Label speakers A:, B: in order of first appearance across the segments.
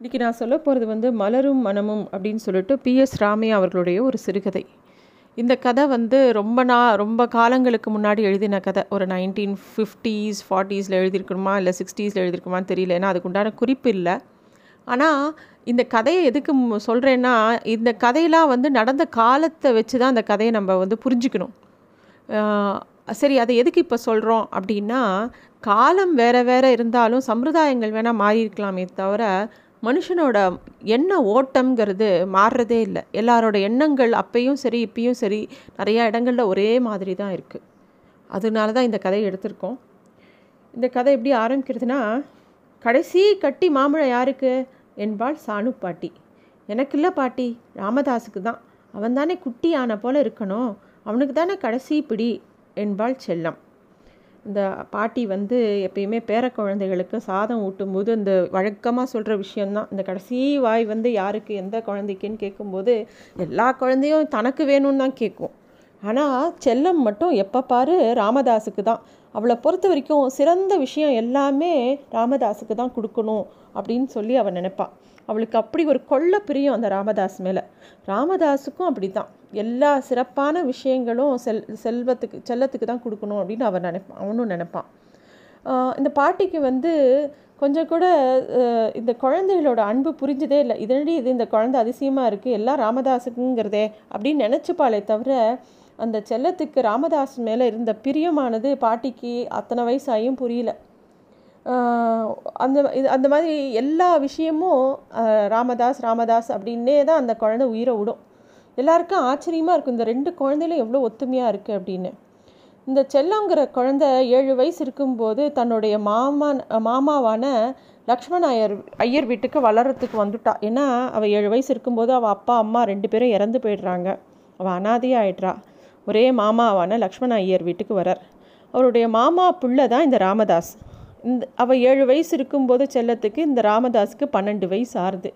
A: இன்றைக்கி நான் சொல்ல போகிறது வந்து மலரும் மனமும் அப்படின்னு சொல்லிட்டு பிஎஸ் ராமையா அவர்களுடைய ஒரு சிறுகதை. இந்த கதை வந்து ரொம்ப நா ரொம்ப காலங்களுக்கு முன்னாடி எழுதின கதை. ஒரு நைன்டீன் ஃபிஃப்டீஸ் ஃபார்ட்டீஸில் எழுதியிருக்கணுமா? இல்லை சிக்ஸ்டீஸில் எழுதியிருக்குமான்னு தெரியல. ஏன்னா அதுக்கு உண்டான குறிப்பு இல்லை. ஆனால் இந்த கதையை எதுக்கு சொல்கிறேன்னா இந்த கதையெல்லாம் வந்து நடந்த காலத்தை வச்சு தான் அந்த கதையை நம்ம வந்து புரிஞ்சுக்கணும். சரி அதை எதுக்கு இப்போ சொல்கிறோம் அப்படின்னா காலம் வேறு வேறு இருந்தாலும் சம்பிரதாயங்கள் வேணால் மாறி இருக்கலாமே தவிர மனுஷனோட எண்ண ஓட்டம்ங்கிறது மாறுறதே இல்லை. எல்லாரோட எண்ணங்கள் அப்பையும் சரி இப்பயும் சரி நிறையா இடங்களில் ஒரே மாதிரி தான் இருக்குது அதனால தான் இந்த கதையை எடுத்திருக்கோம். இந்த கதை எப்படி ஆரம்பிக்கிறதுனா கடைசி கட்டி மாம்பழம் யாருக்கு? என்பாள் சானு பாட்டி. எனக்கு இல்லை பாட்டி ராமதாஸுக்கு தான். அவன் தானே குட்டி ஆன போல இருக்கணும். அவனுக்கு தானே கடைசி பிடி என்பாள் செல்லம். இந்த பாட்டி வந்து எப்பயுமே பேர குழந்தைகளுக்கு சாதம் ஊட்டும்போது இந்த வழக்கமாக சொல்கிற விஷயந்தான் இந்த கடைசி வாய் வந்து யாருக்கு எந்த குழந்தைக்குன்னு கேட்கும்போது எல்லா குழந்தையும் தனக்கு வேணும்னு தான் கேட்கும். ஆனால் செல்லம் மட்டும் எப்போ பாரு ராமதாஸுக்கு தான். அவளை பொறுத்த வரைக்கும் சிறந்த விஷயம் எல்லாமே ராமதாஸுக்கு தான் கொடுக்கணும் அப்படின்னு சொல்லி அவள் நினைப்பாள் அவளுக்கு அப்படி ஒரு கொள்ள பிரியம் அந்த ராமதாஸ் மேலே. ராமதாஸுக்கும் அப்படி தான் எல்லா சிறப்பான விஷயங்களும் செல் செல்வத்துக்கு செல்லத்துக்கு தான் கொடுக்கணும் அப்படின்னு அவன் நினைப்பான் அவனும் நினைப்பான். இந்த பாட்டிக்கு வந்து கொஞ்சம் கூட இந்த குழந்தைகளோட அன்பு புரிஞ்சதே இல்லை. இதனடி இது இந்த குழந்தை அதிசயமாக இருக்குது எல்லாம் ராமதாஸுக்குங்கிறதே அப்படின்னு நினச்சிப்பாளே தவிர அந்த செல்லத்துக்கு ராமதாஸ் மேலே இருந்த பிரியமானது பாட்டிக்கு அத்தனை வயசாயும் புரியல. அந்த இது அந்த மாதிரி எல்லா விஷயமும் ராமதாஸ் ராமதாஸ் அப்படின்னே தான் அந்த குழந்தை உயிரை விடும். எல்லாருக்கும் ஆச்சரியமாக இருக்கும் இந்த ரெண்டு குழந்தைகளும் எவ்வளோ ஒத்துமையாக இருக்குது அப்படின்னு. இந்த செல்லங்கிற குழந்தை ஏழு வயசு இருக்கும்போது தன்னுடைய மாமா மாமாவான லக்ஷ்மண் ஐயர் ஐயர் வீட்டுக்கு வளர்கிறதுக்கு வந்துட்டா. ஏன்னா அவள் ஏழு வயசு இருக்கும்போது அவள் அப்பா அம்மா ரெண்டு பேரும் இறந்து போயிடுறாங்க. அவள் அனாதையாகிடுறா ஒரே மாமாவான லக்ஷ்மண ஐயர் வீட்டுக்கு வரார். அவருடைய மாமா புள்ள தான் இந்த ராமதாஸ். இந்த அவள் ஏழு வயசு இருக்கும்போது செல்லத்துக்கு இந்த ராமதாஸுக்கு பன்னெண்டு வயசு ஆறுது.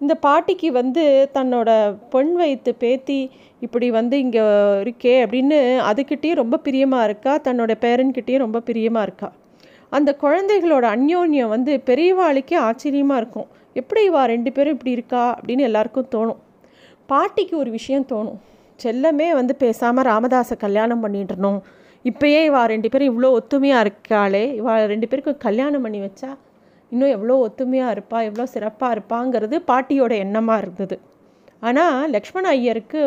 A: இந்த பாட்டிக்கு வந்து தன்னோட பொன் வைத்து பேத்தி இப்படி வந்து இங்கே இருக்கே அப்படின்னு அதுக்கிட்டேயும் ரொம்ப பிரியமாக இருக்கா? தன்னோட பேரன்கிட்டேயும் ரொம்ப பிரியமாக இருக்கா? அந்த குழந்தைகளோட அந்யோன்யம் வந்து பெரியவாளுக்கே ஆச்சரியமாக இருக்கும். எப்படி இவா ரெண்டு பேரும் இப்படி இருக்கா? அப்படின்னு எல்லாருக்கும் தோணும். பாட்டிக்கு ஒரு விஷயம் தோணும். செல்லமே வந்து பேசாமல் ராமதாஸை கல்யாணம் பண்ணிடணும். இப்பயே இவா ரெண்டு பேரும் இவ்வளோ ஒத்துமையாக இருக்காளே. இவா ரெண்டு பேருக்கும் கல்யாணம் பண்ணி வச்சா இன்னும் எவ்வளோ ஒத்துமையாக இருப்பா எவ்வளோ சிறப்பாக இருப்பாங்கிறது பாட்டியோட எண்ணமாக இருந்தது. ஆனால் லக்ஷ்மண ஐயருக்கு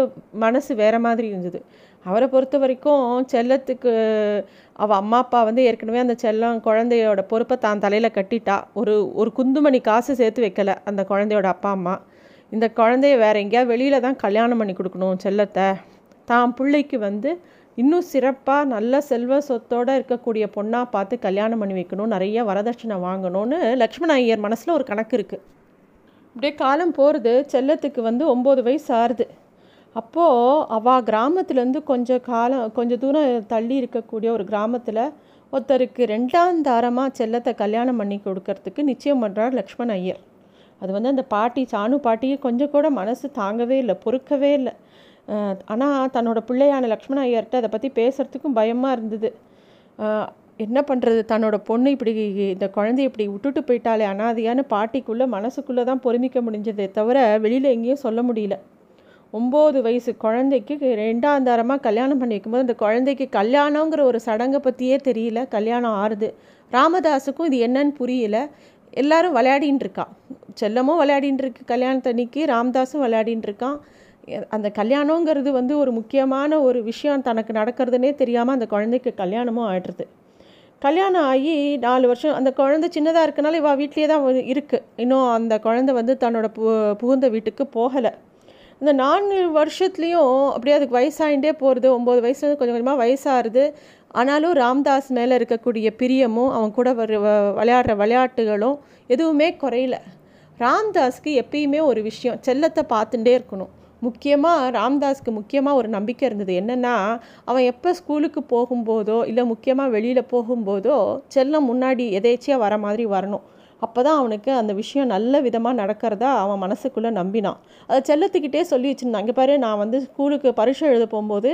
A: மனசு வேறு மாதிரி இருந்தது. அவரை பொறுத்த வரைக்கும் செல்லத்துக்கு அவள் அம்மா அப்பா வந்து ஏற்கனவே அந்த செல்லம் குழந்தையோட பொறுப்பை தான் தலையில் கட்டிட்டா. ஒரு ஒரு குந்துமணி காசு சேர்த்து வைக்கல அந்த குழந்தையோட அப்பா அம்மா. இந்த குழந்தைய வேற எங்கேயாவது வெளியில் தான் கல்யாணம் பண்ணி கொடுக்கணும் செல்லத்தை. தான் பிள்ளைக்கு வந்து இன்னும் சிறப்பாக நல்ல செல்வ சொத்தோடு இருக்கக்கூடிய பொண்ணாக பார்த்து கல்யாணம் பண்ணி வைக்கணும் நிறைய வரதட்சணை வாங்கணும்னு லக்ஷ்மண ஐயர் மனசில் ஒரு கணக்கு இருக்குது அப்படியே காலம் போகிறது செல்லத்துக்கு வந்து ஒம்பது வயசு ஆறுது. அப்போது அவள் கிராமத்துலேருந்து கொஞ்சம் காலம் கொஞ்சம் தூரம் தள்ளி இருக்கக்கூடிய ஒரு கிராமத்தில் ஒருத்தருக்கு ரெண்டாம் தாரமாக செல்லத்தை கல்யாணம் பண்ணி கொடுக்கறதுக்கு நிச்சயம் பண்ணுறார் லக்ஷ்மண் ஐயர். அது வந்து அந்த பாட்டி சானு பாட்டியை கொஞ்சம் கூட மனசு தாங்கவே இல்லை பொறுக்கவே இல்லை. ஆனால் தன்னோட பிள்ளையான லக்ஷ்மண ஐயர்கிட்ட அதை பற்றி பேசுகிறதுக்கும் பயமாக இருந்தது. என்ன பண்ணுறது தன்னோட பொண்ணு இப்படி இந்த குழந்தைய இப்படி விட்டுட்டு போயிட்டாலே அனாதையான்னு பாட்டிக்குள்ளே மனசுக்குள்ளே தான் பொறுமிக்க முடிஞ்சதே தவிர வெளியில் எங்கேயும் சொல்ல முடியல. ஒம்பது வயசு குழந்தைக்கு ரெண்டாந்தாரமாக கல்யாணம் பண்ணி வைக்கும்போது அந்த குழந்தைக்கு கல்யாணங்கிற ஒரு சடங்கை பற்றியே தெரியல. கல்யாணம் ஆறுது. ராமதாஸுக்கும் இது என்னன்னு புரியல. எல்லாரும் விளையாடின்னு இருக்கா. செல்லமும் விளையாடின்னு இருக்கு. கல்யாணத்தன்னைக்கு ராமதாஸும் விளையாடின்னு இருக்கான். அந்த கல்யாணங்கிறது வந்து ஒரு முக்கியமான ஒரு விஷயம் தனக்கு நடக்கிறதுனே தெரியாமல் அந்த குழந்தைக்கு கல்யாணமும் ஆயிடுறது. கல்யாணம் ஆகி நாலு வருஷம் அந்த குழந்தை சின்னதாக இருக்கனால இவள் வீட்லேயே தான் இருக்குது இன்னும் அந்த குழந்தை வந்து தன்னோட பு புகுந்த வீட்டுக்கு போகலை. இந்த நான்கு வருஷத்துலேயும் அப்படியே அதுக்கு வயசாகிட்டே போகிறது ஒம்பது வயசுலேருந்து கொஞ்சம் கொஞ்சமாக வயசாகுது. ஆனாலும் ராம்தாஸ் மேலே இருக்கக்கூடிய பிரியமும் அவன் கூட வர வ- விளையாடுற விளையாட்டுகளும் எதுவுமே குறையல. ராம்தாஸ்க்கு எப்பயுமே ஒரு விஷயம் செல்லத்தை பார்த்துட்டே இருக்கணும். முக்கியமாக ராம்தாஸ்க்கு முக்கியமாக ஒரு நம்பிக்கை இருந்தது. என்னென்னா அவன் எப்போ ஸ்கூலுக்கு போகும்போதோ இல்லை முக்கியமாக வெளியில் போகும்போதோ செல்லம் முன்னாடி எதேச்சியாக வர மாதிரி வரணும். அப்போ தான் அவனுக்கு அந்த விஷயம் நல்ல விதமாக நடக்கிறதா அவன் மனசுக்குள்ளே நம்பினான். அதை செல்லத்துக்கிட்டே சொல்லி வச்சுருந்தான். அங்கே பாரு நான் வந்து ஸ்கூலுக்கு பரிசு எழுத போகும்போது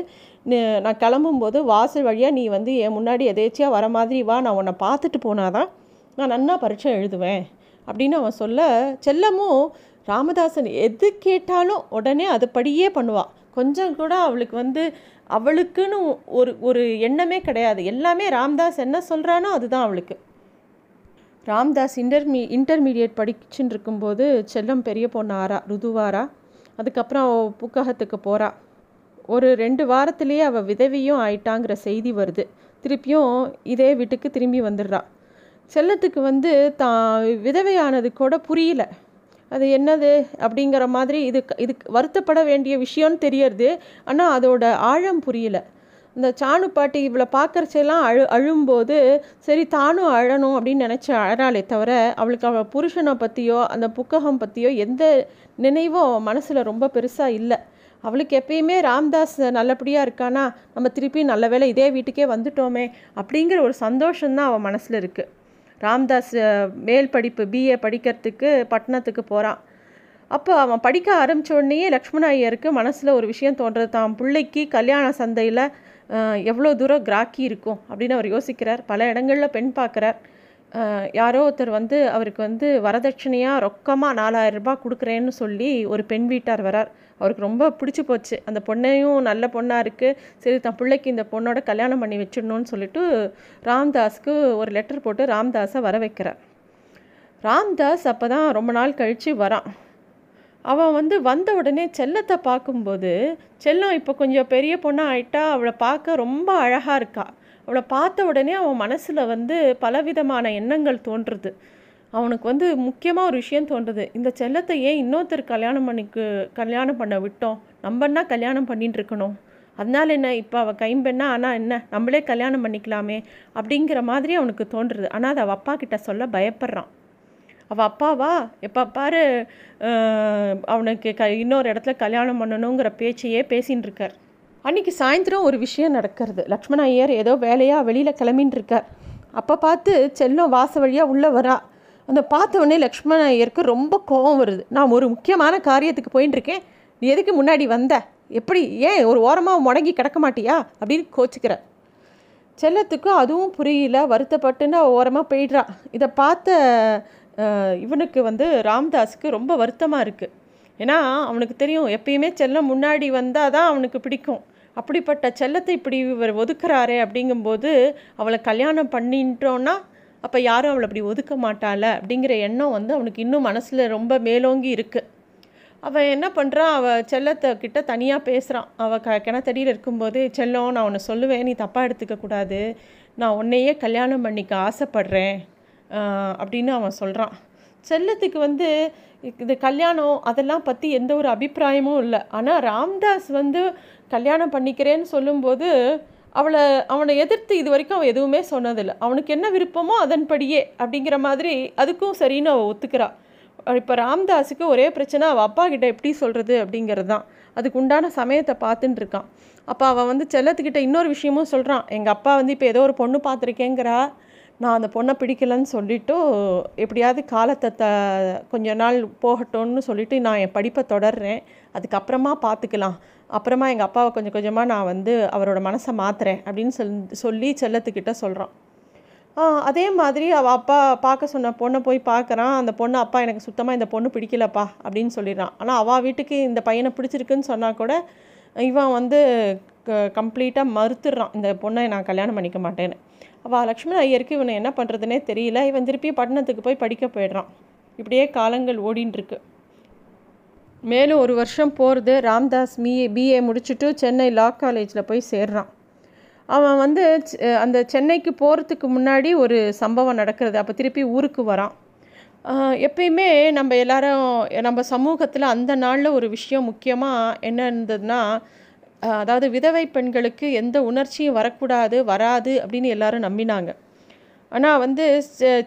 A: நான் கிளம்பும்போது வாசல் வழியாக நீ வந்து என் முன்னாடி எதேச்சியாக வர மாதிரி வா நான் உன்னை பார்த்துட்டு போனாதான் நான் நன்னா பரீட்சை எழுதுவேன். அப்படின்னு அவன் சொல்ல செல்லமும் ராமதாசன் எது கேட்டாலும் உடனே அதுபடியே பண்ணுவாள் கொஞ்சம் கூட அவளுக்கு வந்து அவளுக்குன்னு ஒரு ஒரு எண்ணமே கிடையாது. எல்லாமே ராம்தாஸ் என்ன சொல்கிறானோ அதுதான் அவளுக்கு. ராம்தாஸ் இன்டர்மீ இன்டர்மீடியட் படிச்சுட்டு இருக்கும்போது செல்லம் பெரிய பொண்ணு ஆறா ருதுவாரா அதுக்கப்புறம் அவள் புக்ககத்துக்கு போகிறா ஒரு ரெண்டு வாரத்திலேயே அவள் விதவியும் ஆயிட்டாங்கிற செய்தி வருது. திருப்பியும் இதே வீட்டுக்கு திரும்பி வந்துடுறா. செல்லத்துக்கு வந்து தான் விதவையானது கூட புரியல. அது என்னது அப்படிங்கிற மாதிரி இது இது வருத்தப்பட வேண்டிய விஷயம்னு தெரியறது. ஆனால் அதோட ஆழம் புரியல. இந்த சாணு பாட்டி இவளை பார்க்குறச்செல்லாம் அழு அழும்போது சரி தானும் அழணும் அப்படின்னு நினச்சி அழறாளே தவிர அவளுக்கு அவள் புருஷனை பற்றியோ அந்த புக்ககம் பற்றியோ எந்த நினைவும் மனசில் ரொம்ப பெருசாக இல்லை. அவளுக்கு எப்பயுமே ராம்தாஸ் நல்லபடியாக இருக்கானா? நம்ம திருப்பி நல்ல வேலை இதே வீட்டுக்கே வந்துட்டோமே அப்படிங்கிற ஒரு சந்தோஷம்தான் அவள் மனசில் இருக்குது ராம்தாஸ் மேல் படிப்பு பிஏ படிக்கிறதுக்கு பட்டணத்துக்கு போகிறான் அப்போ அவன் படிக்க ஆரம்பித்த உடனேயே லக்ஷ்மண ஐயருக்கு மனசில் ஒரு விஷயம் தோன்றது. தான் பிள்ளைக்கு கல்யாண சந்தையில் எவ்வளோ தூரம் கிராக்கி இருக்கும் அப்படின்னு அவர் யோசிக்கிறார். பல இடங்களில் பெண் பார்க்குறார். யாரோ ஒருத்தர் வந்து அவருக்கு வந்து வரதட்சணையாக ரொக்கமாக நாலாயிரம் ரூபாய் கொடுக்குறேன்னு சொல்லி ஒரு பெண் வீட்டார் வரார். அவருக்கு ரொம்ப பிடிச்சி போச்சு. அந்த பொண்ணையும் நல்ல பொண்ணாக இருக்குது சரி தன் பிள்ளைக்கு இந்த பொண்ணோட கல்யாணம் பண்ணி வச்சிடணும்னு சொல்லிட்டு ராம்தாஸ்க்கு ஒரு லெட்டர் போட்டு ராம்தாஸை வர வைக்கிறார். ராம்தாஸ் அப்போ தான் ரொம்ப நாள் கழித்து வரான். அவன் வந்து வந்த உடனே செல்லத்தை பார்க்கும்போது செல்லம் இப்போ கொஞ்சம் பெரிய பொண்ணாக ஆயிட்டா அவளை பார்க்க ரொம்ப அழகாக இருக்கா? அவளை பார்த்த உடனே அவன் மனசில் வந்து பலவிதமான எண்ணங்கள் தோன்றுறது அவனுக்கு வந்து முக்கியமாக ஒரு விஷயம் தோன்றுது. இந்த செல்லத்தை ஏன் இன்னொருத்தர் கல்யாணம் பண்ணிக்கு கல்யாணம் பண்ண விட்டோம்? நம்மன்னா கல்யாணம் பண்ணிட்டு இருக்கணும்? அதனால என்ன? இப்போ அவள் கைம்பெண்ணா? ஆனால் என்ன? நம்மளே கல்யாணம் பண்ணிக்கலாமே அப்படிங்கிற மாதிரி அவனுக்கு தோன்றுறது ஆனால் அதை அவள் அப்பா கிட்ட சொல்ல பயப்படுறான். அவள் அப்பாவா? எப்போ பாரு அவனுக்கு க இன்னொரு இடத்துல கல்யாணம் பண்ணணுங்கிற பேச்சையே பேசின்னு இருக்கார். அன்றைக்கி சாயந்தரம் ஒரு விஷயம் நடக்கிறது. லக்ஷ்மண ஐயர் ஏதோ வேலையாக வெளியில் கிளம்பின்னு இருக்கார் அப்போ பார்த்து செல்லம் வாச வழியாக உள்ளே வரா. அந்த பார்த்தவொடனே லக்ஷ்மண ஐயருக்கு ரொம்ப கோபம் வருது. நான் ஒரு முக்கியமான காரியத்துக்கு போயின்னு இருக்கேன் நீ எதுக்கு முன்னாடி வந்த? எப்படி ஏன் ஒரு ஓரமாக முடங்கி கிடக்க மாட்டியா? அப்படின்னு கோச்சிக்கிற செல்லத்துக்கு அதுவும் புரியல. வருத்தப்பட்டுன்னு ஓரமாக போயிடுறா. இதை பார்த்த இவனுக்கு வந்து ராம்தாஸுக்கு ரொம்ப வருத்தமாக இருக்குது ஏன்னா அவனுக்கு தெரியும் எப்பயுமே செல்லம் முன்னாடி வந்தால் தான் அவனுக்கு பிடிக்கும். அப்படிப்பட்ட செல்லத்தை இப்படி இவர் ஒதுக்குறாரே அப்படிங்கும்போது அவளை கல்யாணம் பண்ணிட்டோன்னா அப்போ யாரும் அவளை அப்படி ஒதுக்க மாட்டாள அப்படிங்கிற எண்ணம் வந்து அவனுக்கு இன்னும் மனசில் ரொம்ப மேலோங்கி இருக்குது அவன் என்ன பண்ணுறான் அவள் செல்லத்தை கிட்ட தனியாக பேசுகிறான் அவள் க கிணத்தடியில் இருக்கும்போது செல்லம் நான் உன்னை சொல்லுவேன். நீ தப்பாக எடுத்துக்கக்கூடாது நான் உன்னையே கல்யாணம் பண்ணிக்க ஆசைப்பட்றேன். அப்படின்னு அவன் சொல்கிறான் செல்லத்துக்கு வந்து இது கல்யாணம் அதெல்லாம் பற்றி எந்த ஒரு அபிப்பிராயமும் இல்லை. ஆனால் ராம்தாஸ் வந்து கல்யாணம் பண்ணிக்கிறேன்னு சொல்லும்போது அவளை அவனை எதிர்த்து இது வரைக்கும் அவன் எதுவுமே சொன்னதில்லை. அவனுக்கு என்ன விருப்பமோ அதன்படியே அப்படிங்கிற மாதிரி அதுக்கும் சரின்னு அவள் ஒத்துக்கிறாள் இப்போ ராம்தாஸுக்கு ஒரே பிரச்சனை அவள் அப்பா கிட்ட எப்படி சொல்கிறது அப்படிங்கிறது தான். அதுக்கு உண்டான சமயத்தை பார்த்துட்டு இருக்கான். அப்போ அவன் வந்து செல்லத்துக்கிட்ட இன்னொரு விஷயமும் சொல்கிறான் எங்கள் அப்பா வந்து இப்போ ஏதோ ஒரு பொண்ணு பார்த்துருக்கேங்கிறா. நான் அந்த பொண்ணை பிடிக்கலன்னு சொல்லிவிட்டு எப்படியாவது காலத்தை த கொஞ்ச நாள் போகட்டும்னு சொல்லிவிட்டு நான் என் படிப்பை தொடர்றேன். அதுக்கப்புறமா பார்த்துக்கலாம். அப்புறமா எங்கள் அப்பாவை கொஞ்சம் கொஞ்சமாக நான் வந்து அவரோட மனசை மாற்றுறேன் அப்படின்னு சொல் சொல்லி செல்லத்துக்கிட்ட சொல்கிறான் அதே மாதிரி அவள் அப்பா பார்க்க சொன்ன பொண்ணை போய் பார்க்குறான். அந்த பொண்ணு அப்பா எனக்கு சுத்தமாக இந்த பொண்ணு பிடிக்கலப்பா அப்படின்னு சொல்லிடுறான். ஆனால் அவள் வீட்டுக்கு இந்த பையனை பிடிச்சிருக்குன்னு சொன்னால் கூட இவன் வந்து கம்ப்ளீட்டாக மறுத்துடுறான். இந்த பொண்ணை நான் கல்யாணம் பண்ணிக்க மாட்டேன்னு. அவள் லக்ஷ்மண ஐயருக்கு இவனை என்ன பண்ணுறதுனே தெரியல. இவன் திருப்பி பட்டணத்துக்கு போய் படிக்க போயிடுறான். இப்படியே காலங்கள் ஓடின்னு மேலும் ஒரு வருஷம் போகிறது ராம்தாஸ் பிஏ பிஏ முடிச்சுட்டு சென்னை லா காலேஜில் போய் சேர்றான். அவன் வந்து அந்த சென்னைக்கு போகிறதுக்கு முன்னாடி ஒரு சம்பவம் நடக்கிறது. அப்போ திருப்பி ஊருக்கு வரான். எப்பயுமே நம்ம எல்லாரும் நம்ம சமூகத்தில் அந்த நாளில் ஒரு விஷயம் முக்கியமாக என்ன இருந்ததுன்னா அதாவது விதவை பெண்களுக்கு எந்த உணர்ச்சியும் வரக்கூடாது வராது அப்படின்னு எல்லாரும் நம்பினாங்க. ஆனால் வந்து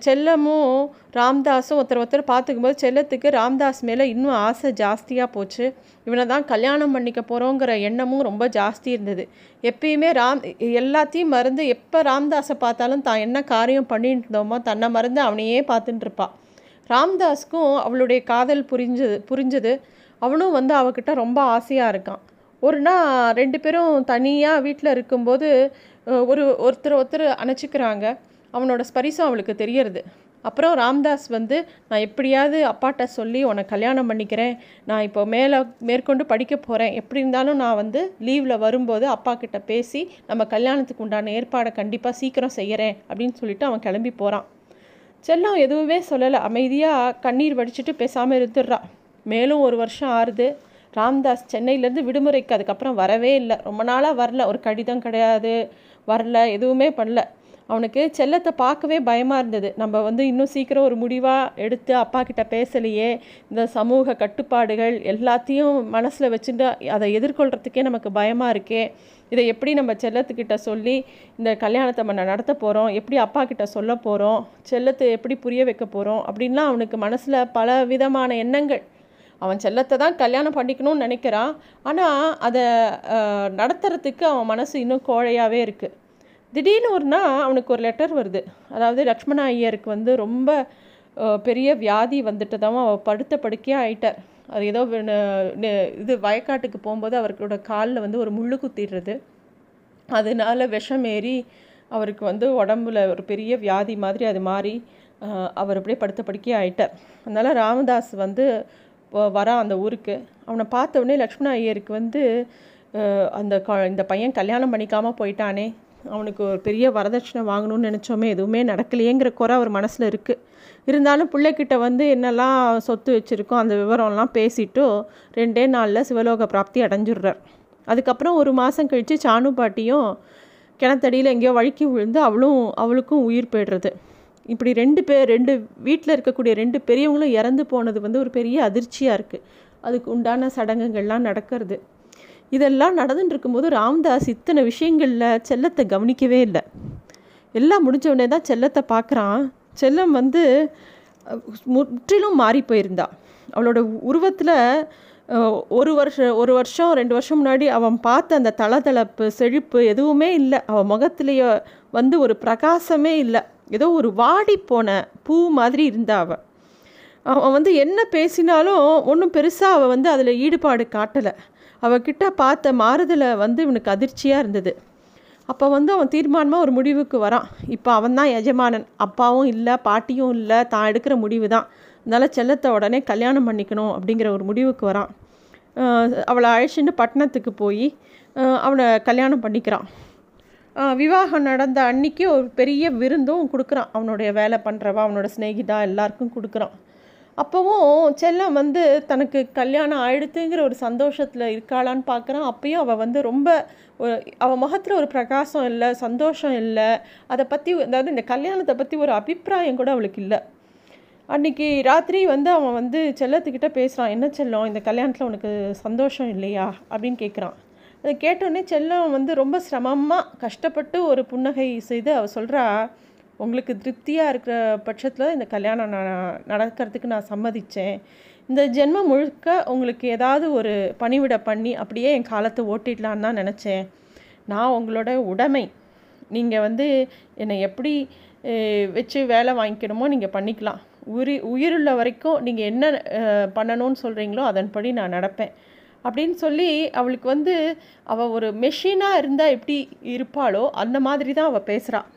A: செல்லமும் ராம்தாஸும் ஒருத்தர் ஒருத்தர் பார்த்துக்கும்போது செல்லத்துக்கு ராம்தாஸ் மேலே இன்னும் ஆசை ஜாஸ்தியாக போச்சு. இவனை தான் கல்யாணம் பண்ணிக்க போகிறோங்கிற எண்ணமும் ரொம்ப ஜாஸ்தி இருந்தது. எப்பயுமே ராம் எல்லாத்தையும் மறந்து எப்போ ராம்தாஸை பார்த்தாலும் தான் என்ன காரியம் பண்ணிட்டு இருந்தோமோ தன்னை மறந்து அவனையே பார்த்துட்டுருப்பாள் ராம்தாஸ்க்கும் அவளுடைய காதல் புரிஞ்சது புரிஞ்சது. அவனும் வந்து அவகிட்ட ரொம்ப ஆசையாக இருக்கான். ஒரு நாள் ரெண்டு பேரும் தனியாக வீட்டில் இருக்கும்போது ஒரு ஒருத்தர் ஒருத்தர் அணைச்சிக்கிறாங்க. அவனோட ஸ்பரிசம் அவளுக்கு தெரியறது. அப்புறம் ராம்தாஸ் வந்து நான் எப்படியாவது அப்பாட்ட சொல்லி உன்னை கல்யாணம் பண்ணிக்கிறேன். நான் இப்போ மேலே மேற்கொண்டு படிக்க போகிறேன் எப்படி இருந்தாலும் நான் வந்து லீவில் வரும்போது அப்பா கிட்ட பேசி நம்ம கல்யாணத்துக்கு உண்டான ஏற்பாடை கண்டிப்பாக சீக்கிரம் செய்கிறேன் அப்படின்னு சொல்லிட்டு அவன் கிளம்பி போகிறான் செல்லம் எதுவுமே சொல்லலை. அமைதியாக கண்ணீர் வடிச்சிட்டு பேசாமல் இருந்துடுறான் மேலும் ஒரு வருஷம் ஆறுது. ராம்தாஸ் சென்னையிலேருந்து விடுமுறைக்கு அதுக்கப்புறம் வரவே இல்லை. ரொம்ப நாளாக வரல. ஒரு கடிதம் கிடையாது. வரல. எதுவுமே பண்ணல. அவனுக்கு செல்லத்தை பார்க்கவே பயமாக இருந்தது. நம்ம வந்து இன்னும் சீக்கிரம் ஒரு முடிவாக எடுத்து அப்பா கிட்ட பேசலையே. இந்த சமூக கட்டுப்பாடுகள் எல்லாத்தையும் மனசில் வச்சுட்டு அதை எதிர்கொள்கிறதுக்கே நமக்கு பயமாக இருக்கே. இதை எப்படி நம்ம செல்லத்துக்கிட்ட சொல்லி இந்த கல்யாணத்தை நம்ம நடத்த போகிறோம் எப்படி அப்பா கிட்ட சொல்ல போகிறோம் செல்லத்தை எப்படி புரிய வைக்க போகிறோம் அப்படின்லாம் அவனுக்கு மனசில் பல விதமான எண்ணங்கள். அவன் செல்லத்தை தான் கல்யாணம் பண்ணிக்கணும்னு நினைக்கிறான். ஆனால் அதை நடத்துறதுக்கு அவன் மனசு இன்னும் கோழையாகவே இருக்குது திடீர்னு ஒரு நாள் அவனுக்கு ஒரு லெட்டர் வருது. அதாவது லக்ஷ்மண ஐயருக்கு வந்து ரொம்ப பெரிய வியாதி வந்துட்டு தான் அவள் படுத்த படுக்கையாக ஆயிட்டார் அது ஏதோ இது வயக்காட்டுக்கு போகும்போது அவர்களோட காலில் வந்து ஒரு முள்ளு குத்திடுறது. அதனால விஷம் ஏறி அவருக்கு வந்து உடம்புல ஒரு பெரிய வியாதி மாதிரி அது மாறி அவர் அப்படியே படுத்த படுக்கையே ஆயிட்டார். அதனால் ராமதாஸ் வந்து வரான் அந்த ஊருக்கு. அவனை பார்த்த உடனே லக்ஷ்மண ஐயருக்கு வந்து அந்த இந்த பையன் கல்யாணம் பண்ணிக்காமல் போயிட்டானே. அவனுக்கு ஒரு பெரிய வரதட்சணை வாங்கணும்னு நினச்சோமே எதுவுமே நடக்கலையேங்கிற குறை அவர் மனசில் இருக்குது இருந்தாலும் பிள்ளைக்கிட்ட வந்து என்னெல்லாம் சொத்து வச்சுருக்கோம் அந்த விவரம்லாம் பேசிட்டு ரெண்டே நாளில் சிவலோக பிராப்தி அடைஞ்சிடுறார். அதுக்கப்புறம் ஒரு மாதம் கழித்து சாணு பாட்டியும் கிணத்தடியில் எங்கேயோ வழுக்கி விழுந்து அவளும் அவளுக்கும் உயிர் போய்டுறது. இப்படி ரெண்டு பேர் ரெண்டு வீட்டில் இருக்கக்கூடிய ரெண்டு பெரியவங்களும் இறந்து போனது வந்து ஒரு பெரிய அதிர்ச்சியாக இருக்குது அதுக்கு உண்டான சடங்குகள்லாம் நடக்கிறது. இதெல்லாம் நடந்துட்டு இருக்கும்போது ராம்தாஸ் இத்தனை விஷயங்களில் செல்லத்தை கவனிக்கவே இல்லை. எல்லாம் முடிஞ்ச தான் செல்லத்தை பார்க்குறான். செல்லம் வந்து முற்றிலும் மாறி போயிருந்தா. அவளோட உருவத்தில் ஒரு வருஷம் ஒரு வருஷம் ரெண்டு வருஷம் முன்னாடி அவன் பார்த்த அந்த தளதளப்பு செழிப்பு எதுவுமே இல்லை. அவன் முகத்துலேயோ வந்து ஒரு பிரகாசமே இல்லை. ஏதோ ஒரு வாடி போன பூ மாதிரி இருந்தா அவள் அவன் வந்து என்ன பேசினாலும் ஒன்றும் பெருசாக அவள் வந்து அதில் ஈடுபாடு காட்டலை. அவகிட்ட பார்த்த மாறுதலை வந்து இவனுக்கு அதிர்ச்சியாக இருந்தது. அப்போ வந்து அவன் தீர்மானமாக ஒரு முடிவுக்கு வரான். இப்போ அவன் தான் எஜமானன். அப்பாவும் இல்லை பாட்டியும் இல்லை தான் எடுக்கிற முடிவு தான் அதனால் செல்லத்தை உடனே கல்யாணம் பண்ணிக்கணும் அப்படிங்கிற ஒரு முடிவுக்கு வரான். அவளை அழைச்சிட்டு பட்டணத்துக்கு போய் அவனை கல்யாணம் பண்ணிக்கிறான். விவாகம் நடந்த அன்னைக்கு ஒரு பெரிய விருந்தும் கொடுக்குறான். அவனுடைய வேலை பண்ணுறவா அவனோட ஸ்நேகிதா எல்லாருக்கும் கொடுக்குறான். அப்போவும் செல்லம் வந்து தனக்கு கல்யாணம் ஆயிடுத்துங்கிற ஒரு சந்தோஷத்தில் இருக்காளான்னு பார்க்குறான் அப்பயும் அவள் வந்து ரொம்ப ஒரு அவள் முகத்தில் ஒரு பிரகாசம் இல்லை சந்தோஷம் இல்லை. அதை பற்றி அதாவது இந்த கல்யாணத்தை பற்றி ஒரு அபிப்பிராயம் கூட அவளுக்கு இல்லை. அன்றைக்கி ராத்திரி வந்து அவன் வந்து செல்லத்துக்கிட்ட பேசுகிறான் என்ன செல்லம் இந்த கல்யாணத்தில் உனக்கு சந்தோஷம் இல்லையா? அப்படின்னு கேட்குறான் அதை கேட்டோடனே செல்லம் வந்து ரொம்ப சிரமமாக கஷ்டப்பட்டு ஒரு புன்னகை செய்து அவள் சொல்கிறா உங்களுக்கு திருப்தியாக இருக்கிற பட்சத்தில் இந்த கல்யாணம் நான் நடக்கிறதுக்கு நான் சம்மதித்தேன் இந்த ஜென்மம் முழுக்க உங்களுக்கு ஏதாவது ஒரு பணிவிட பண்ணி அப்படியே என் காலத்தை ஓட்டிடலான்னு தான் நினச்சேன். நான் உங்களோட உடைமை. நீங்கள் வந்து என்னை எப்படி வச்சு வேலை வாங்கிக்கணுமோ நீங்கள் பண்ணிக்கலாம். உயிர் உயிருள்ள வரைக்கும் நீங்கள் என்ன பண்ணணும்னு சொல்கிறீங்களோ அதன்படி நான் நடப்பேன். அப்படின்னு சொல்லி அவளுக்கு வந்து அவள் ஒரு மெஷினாக இருந்தால் எப்படி இருப்பாளோ அந்த மாதிரி தான் அவள் பேசுகிறாள்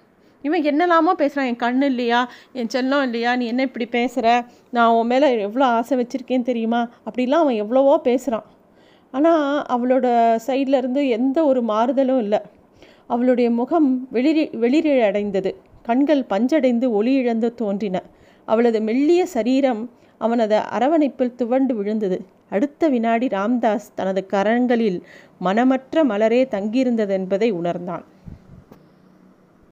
A: இவன் என்னெல்லாமோ பேசுகிறான் என் கண்ணு இல்லையா? என் செல்லம் இல்லையா? நீ என்ன இப்படி பேசுகிற நான் உன் மேலே எவ்வளோ ஆசை வச்சுருக்கேன்னு தெரியுமா? அப்படிலாம் அவன் எவ்வளவோ பேசுகிறான் ஆனால் அவளோட சைடில் இருந்து எந்த ஒரு மாறுதலும் இல்லை. அவளுடைய முகம் வெளிரி வெளிரிழ அடைந்தது கண்கள் பஞ்சடைந்து ஒளி இழந்து தோன்றின. அவளது மெல்லிய சரீரம் அவனது அரவணைப்பில் துவண்டு விழுந்தது. அடுத்த வினாடி ராம்தாஸ் தனது கரங்களில் மனமற்ற மலரே தங்கியிருந்தது என்பதை உணர்ந்தான்.